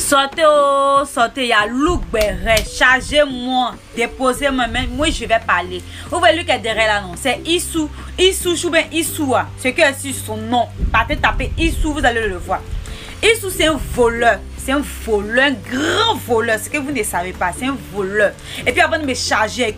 Sortez, oh, sortez, il y a Luc Beret, chargez-moi, déposez-moi, moi je vais parler. Vous voyez lui qui est derrière là, non? C'est Issou, Issou, ou bien Issoua, hein. c'est que c'est son nom. Partez taper Issou, vous allez le voir. Issou, c'est un voleur. C'est un voleur, un grand voleur. Ce que vous ne savez pas, c'est un voleur. Et puis avant de me charger